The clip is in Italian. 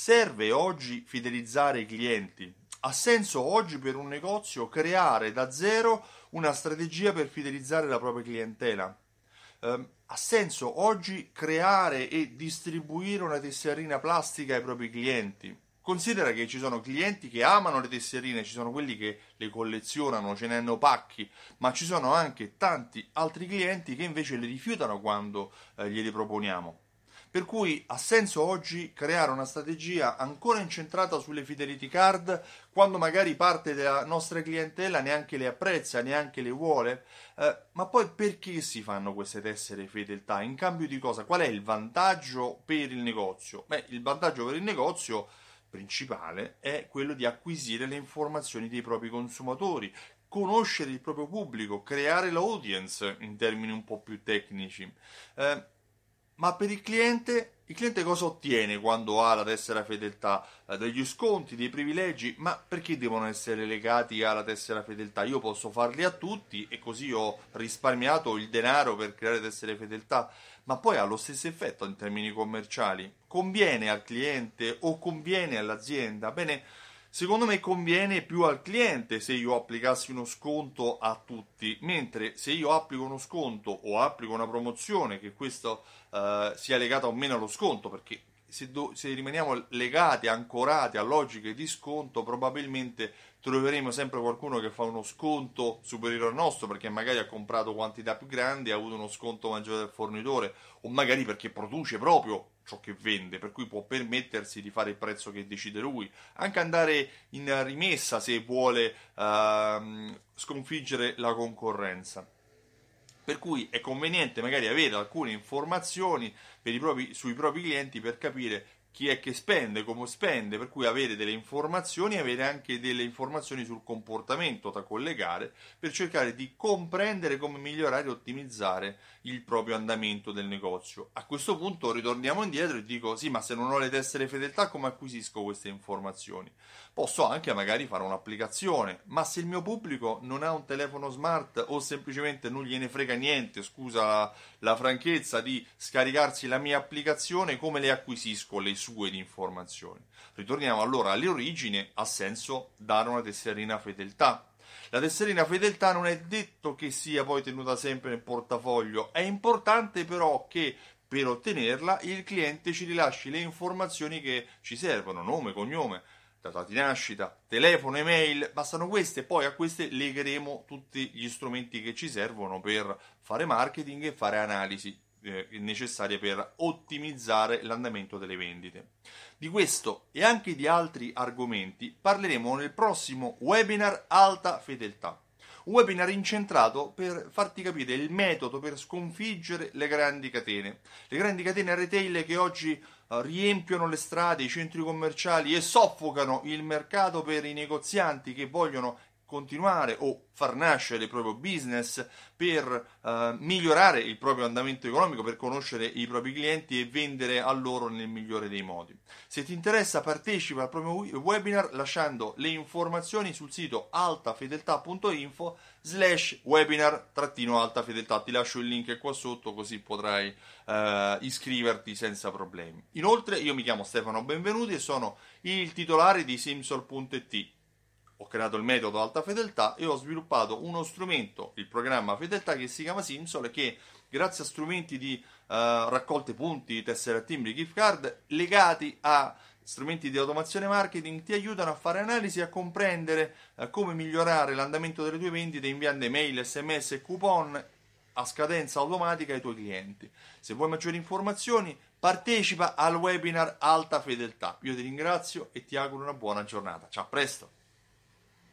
serve oggi fidelizzare i clienti? Ha senso oggi per un negozio creare da zero una strategia per fidelizzare la propria clientela? Eh, ha senso oggi creare e distribuire una tesserina plastica ai propri clienti? Considera che ci sono clienti che amano le tesserine, ci sono quelli che le collezionano, ce ne hanno pacchi, ma ci sono anche tanti altri clienti che invece le rifiutano quando eh, glieli proponiamo. Per cui ha senso oggi creare una strategia ancora incentrata sulle fidelity card quando magari parte della nostra clientela neanche le apprezza, neanche le vuole? Eh, ma poi perché si fanno queste tessere fedeltà? In cambio di cosa? Qual è il vantaggio per il negozio? Beh, il vantaggio per il negozio principale è quello di acquisire le informazioni dei propri consumatori, conoscere il proprio pubblico, creare l'audience in termini un po' più tecnici. Eh, ma per il cliente, il cliente cosa ottiene quando ha la tessera fedeltà? Eh, degli sconti, dei privilegi, ma perché devono essere legati alla tessera fedeltà? Io posso farli a tutti e così ho risparmiato il denaro per creare tessere fedeltà, ma poi ha lo stesso effetto in termini commerciali. Conviene al cliente o conviene all'azienda? Bene, Secondo me conviene più al cliente se io applicassi uno sconto a tutti, mentre se io applico uno sconto o applico una promozione che questo eh, sia legata o meno allo sconto, perché se, do, se, rimaniamo legati, ancorati a logiche di sconto, probabilmente troveremo sempre qualcuno che fa uno sconto superiore al nostro perché magari ha comprato quantità più grandi, ha avuto uno sconto maggiore del fornitore o magari perché produce proprio ciò che vende, per cui può permettersi di fare il prezzo che decide lui, anche andare in rimessa se vuole uh, sconfiggere la concorrenza. Per cui è conveniente magari avere alcune informazioni propri, sui propri clienti per capire chi è che spende, come spende, per cui avere delle informazioni e avere anche delle informazioni sul comportamento da collegare per cercare di comprendere come migliorare e ottimizzare il proprio andamento del negozio. A questo punto ritorniamo indietro e dico sì, ma se non ho le tessere fedeltà come acquisisco queste informazioni? Posso anche magari fare un'applicazione, ma se il mio pubblico non ha un telefono smart o semplicemente non gliene frega niente, scusa la, franchezza, di scaricarsi la mia applicazione, come le acquisisco le sue informazioni? Ritorniamo allora alle origini, ha senso dare una tesserina fedeltà. La tesserina fedeltà non è detto che sia poi tenuta sempre nel portafoglio, è importante però che per ottenerla il cliente ci rilasci le informazioni che ci servono, nome, cognome, data di nascita, telefono, email, bastano queste, poi a queste legheremo tutti gli strumenti che ci servono per fare marketing e fare analisi eh, necessarie per ottimizzare l'andamento delle vendite. Di questo e anche di altri argomenti parleremo nel prossimo webinar Alta Fedeltà. Un webinar incentrato per farti capire il metodo per sconfiggere le grandi catene. Le grandi catene retail che oggi riempiono le strade, i centri commerciali e soffocano il mercato per i negozianti che vogliono continuare o far nascere il proprio business per uh, migliorare il proprio andamento economico, per conoscere i propri clienti e vendere a loro nel migliore dei modi. Se ti interessa partecipa al proprio webinar lasciando le informazioni sul sito altafedeltà.info slash webinar trattino alta fedeltà. Ti lascio il link qua sotto così potrai uh, iscriverti senza problemi. Inoltre io mi chiamo Stefano Benvenuti e sono il titolare di Simsol.it ho creato il metodo alta fedeltà e ho sviluppato uno strumento, il programma fedeltà che si chiama Simsol che grazie a strumenti di uh, raccolte punti, tessere a timbri, gift card legati a strumenti di automazione marketing ti aiutano a fare analisi e a comprendere uh, come migliorare l'andamento delle tue vendite inviando email, sms e coupon a scadenza automatica ai tuoi clienti. Se vuoi maggiori informazioni partecipa al webinar Alta Fedeltà. Io ti ringrazio e ti auguro una buona giornata. Ciao, a presto!